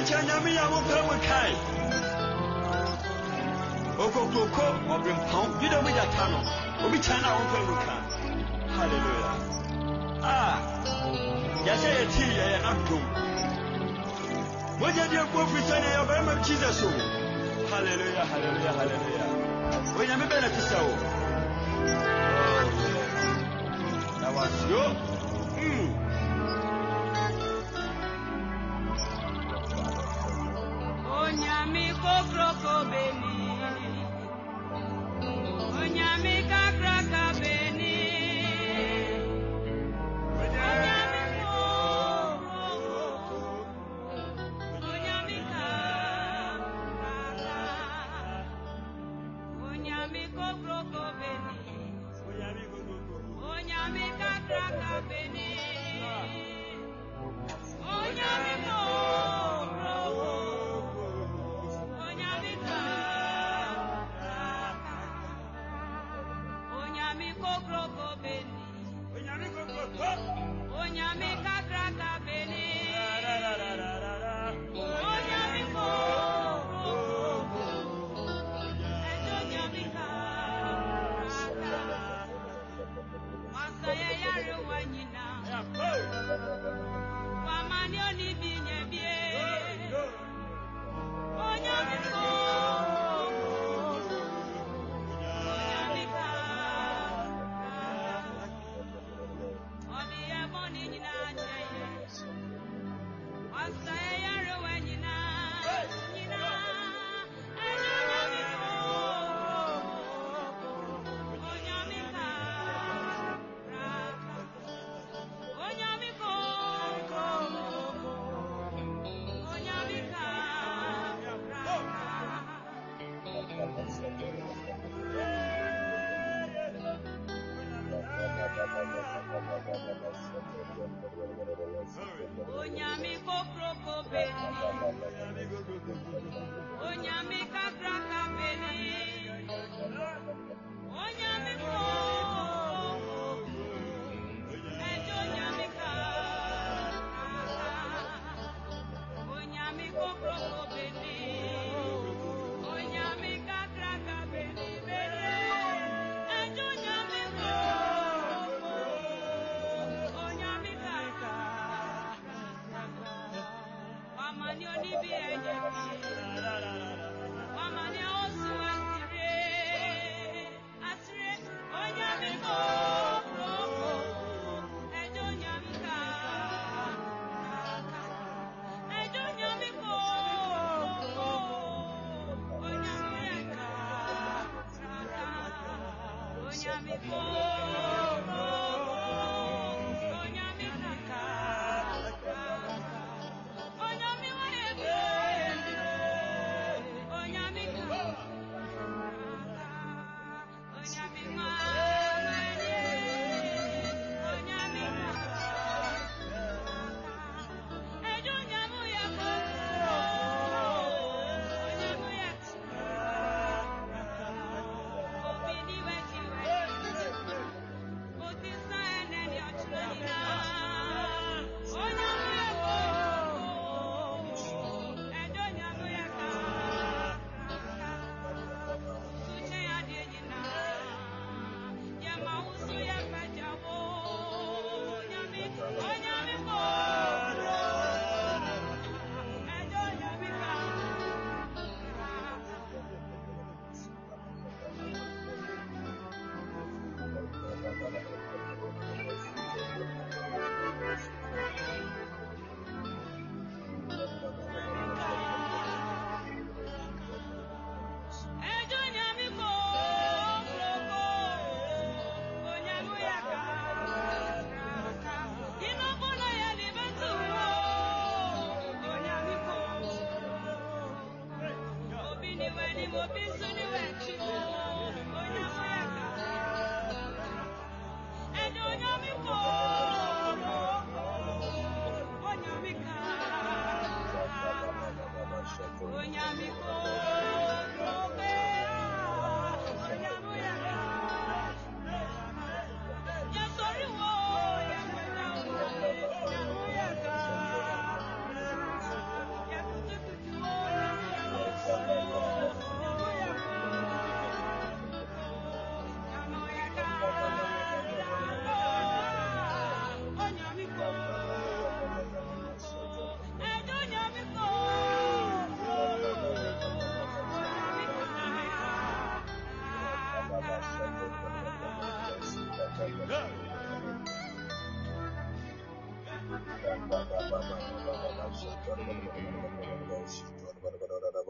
mekyerɛ nyame yɛ wopɛ mu kae okokroko ɔbrempɔn yuda mu gyata no obi kyɛn no a wopɛ mu ka halleluya a yɛsɛ yɛtii yɛyɛ nadom mogya deɛ kuo firi sɛ neɛ yɛɔbarima jesus o halleluya halleluya halleluya onyame bɛ na te sɛ wo na wasio Lord.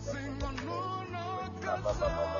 Sing a no,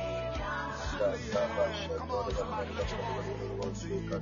Come on, somebody, let your voice be heard.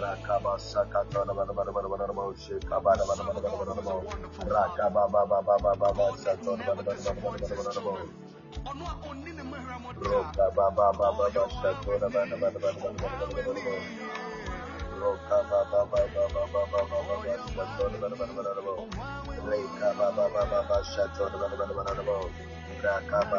Rakaba Rakaba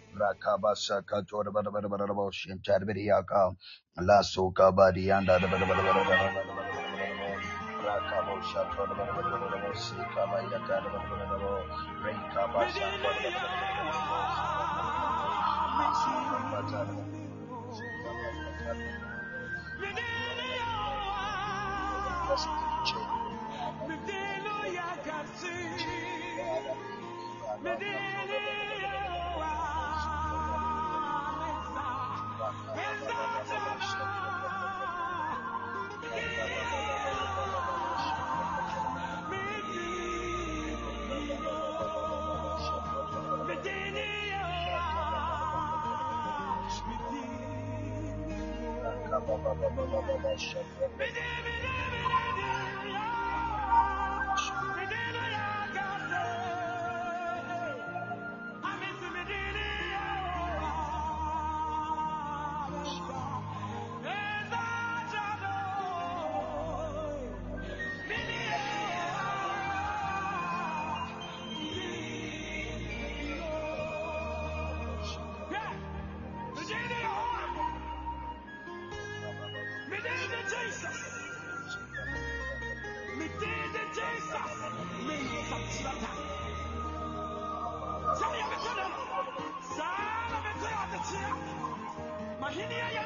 Rakabasha Katora Barabash and Tarbiriaka Lasso Kabadianda Rakabosha Torabashi Kabayaka Rekabasha Medelo Bidi, bidi, bidi. 我是你爷。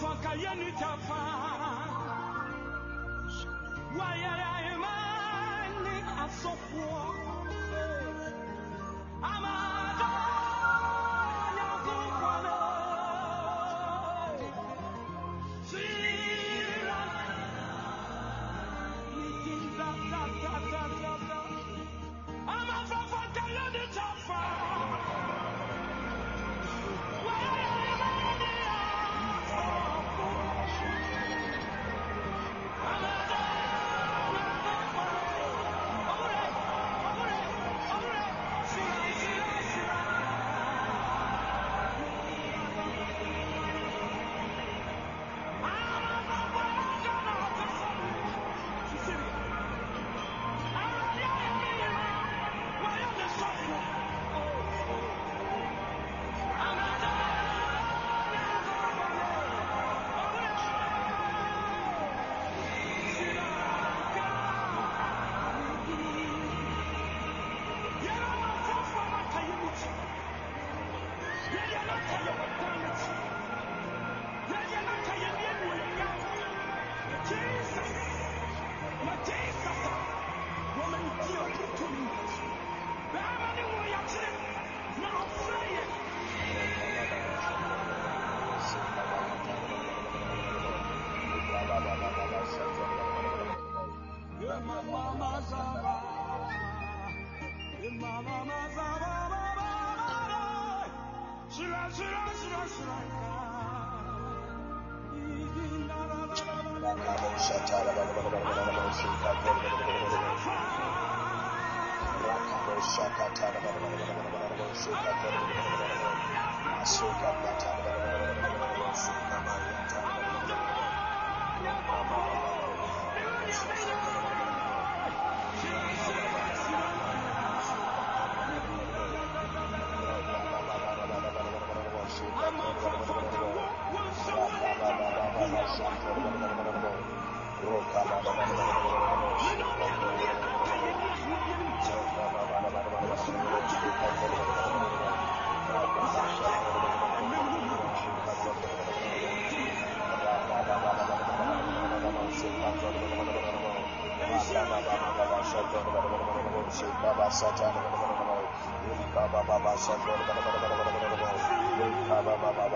fakayeni tafa. Wayara imani asofo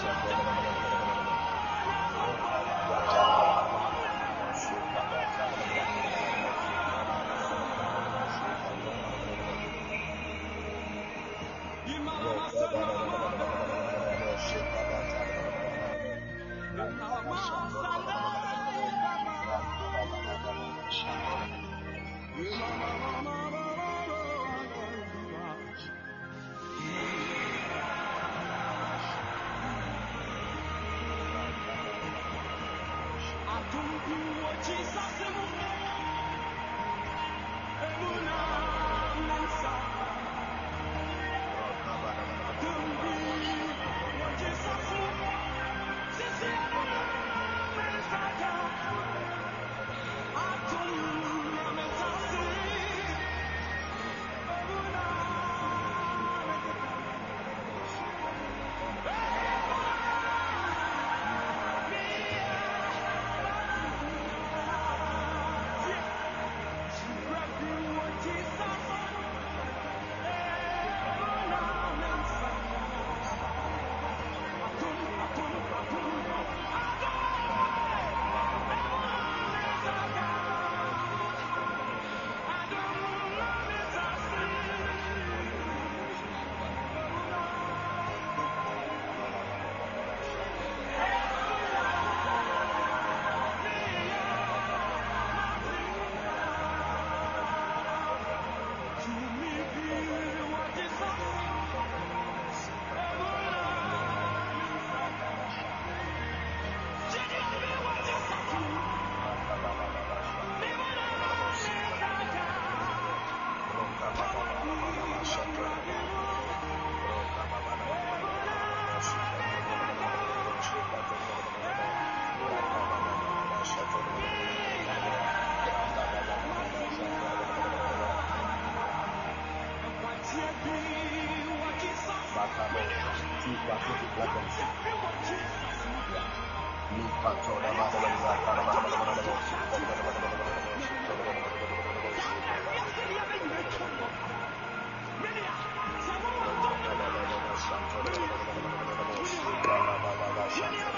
Shabbat. Rabado, Chica, Chica, Chica, Chica, Chica, Chica, Chica,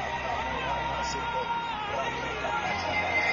Thank you.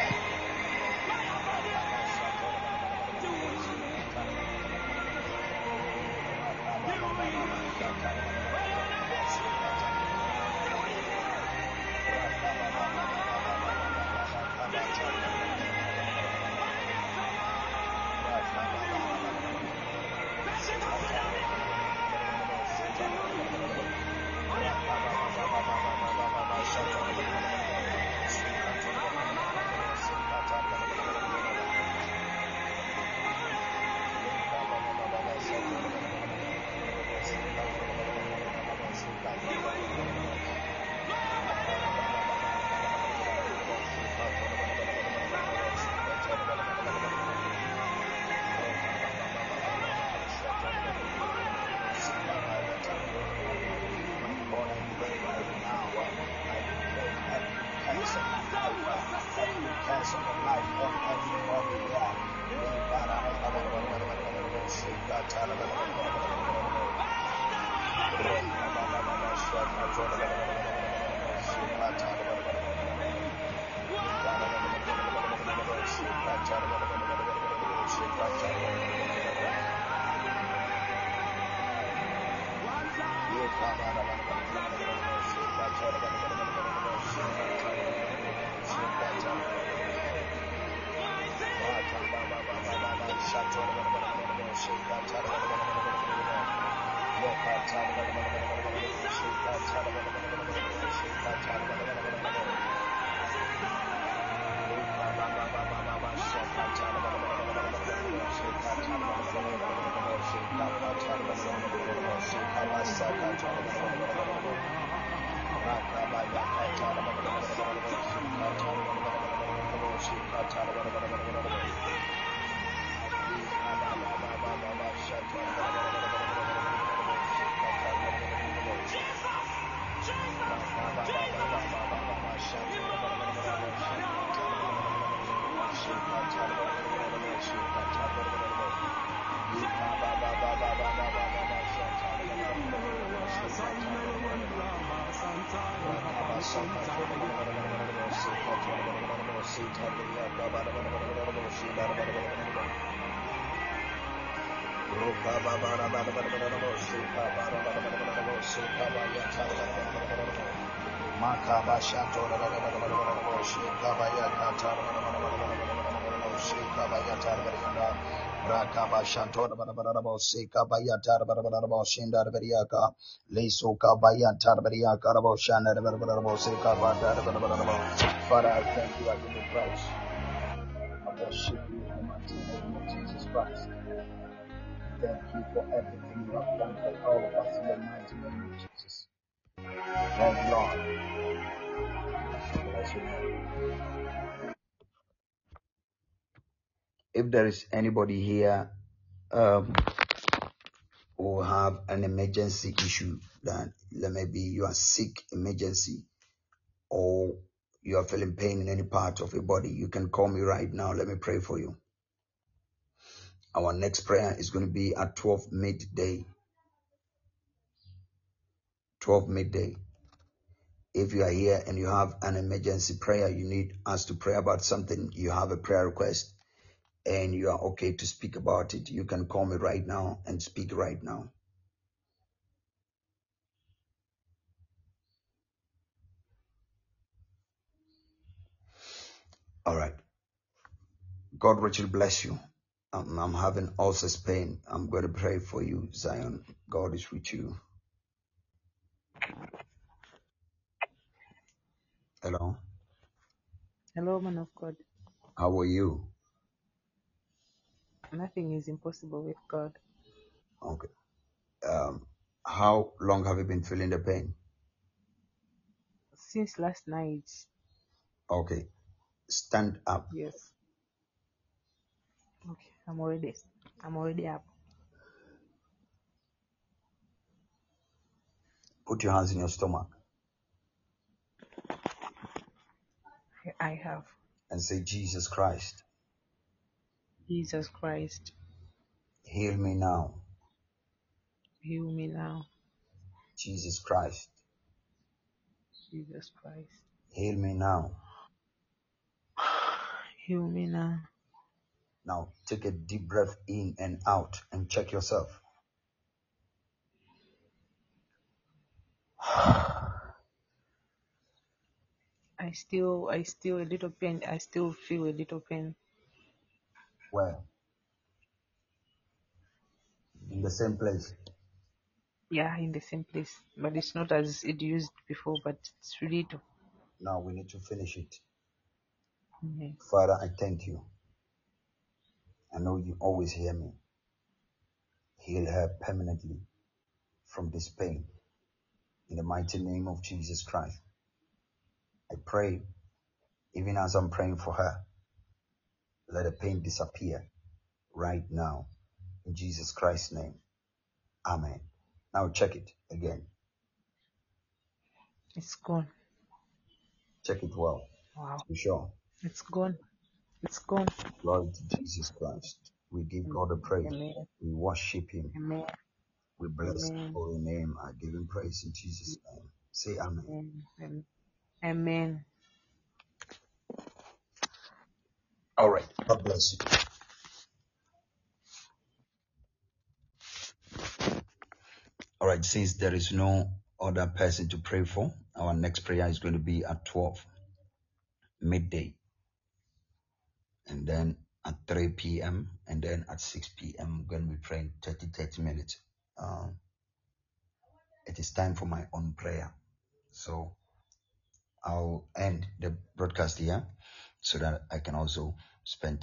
Father, I thank you. I give you praise. I worship you in the Jesus Christ. Thank you for everything you have done for all of us in the mighty name of Jesus. You, Lord. Bless your. If there is anybody here um, who have an emergency issue, that maybe you are sick, emergency, or you are feeling pain in any part of your body, you can call me right now. Let me pray for you. Our next prayer is going to be at 12 midday. 12 midday. If you are here and you have an emergency prayer, you need us to pray about something, you have a prayer request, and you are okay to speak about it, you can call me right now and speak right now. All right. God richly bless you. Um, I'm having ulcers pain. I'm going to pray for you, Zion. God is with you. Hello. Hello, man of God. How are you? Nothing is impossible with God. Okay. Um, how long have you been feeling the pain? Since last night, Okay. Stand up. yes. Okay, I'm already, I'm already up. Put your hands in your stomach I have and say, Jesus Christ, Jesus Christ. heal me now. Heal me now, Jesus Christ, Jesus Christ. heal me now. Heal me now. Now take a deep breath in and out and check yourself. I still, I still a little pain. I still feel a little pain. Where? In the same place. Yeah, in the same place, but it's not as it used before. But it's really. little. Now we need to finish it. Amen. Father, I thank you. I know you always hear me. Heal her permanently from this pain. In the mighty name of Jesus Christ. I pray, even as I'm praying for her, let the pain disappear right now. In Jesus Christ's name. Amen. Now check it again. It's gone. Check it well. Wow, You sure? it's gone. Gone. Glory to Jesus Christ. We give God a praise. Amen. We worship Him. Amen. We bless His holy name. I give Him praise in Jesus' name. Say Amen. Amen. Amen. All right. God bless you. All right. Since there is no other person to pray for, our next prayer is going to be at 12 midday, and then at 3 p.m., and then at 6 p.m. I'm going to be praying 30 30 minutes. Um, it is time for my own prayer. So I'll end the broadcast here so that I can also spend